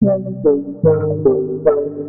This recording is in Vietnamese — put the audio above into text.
nhân từ cha bồ tát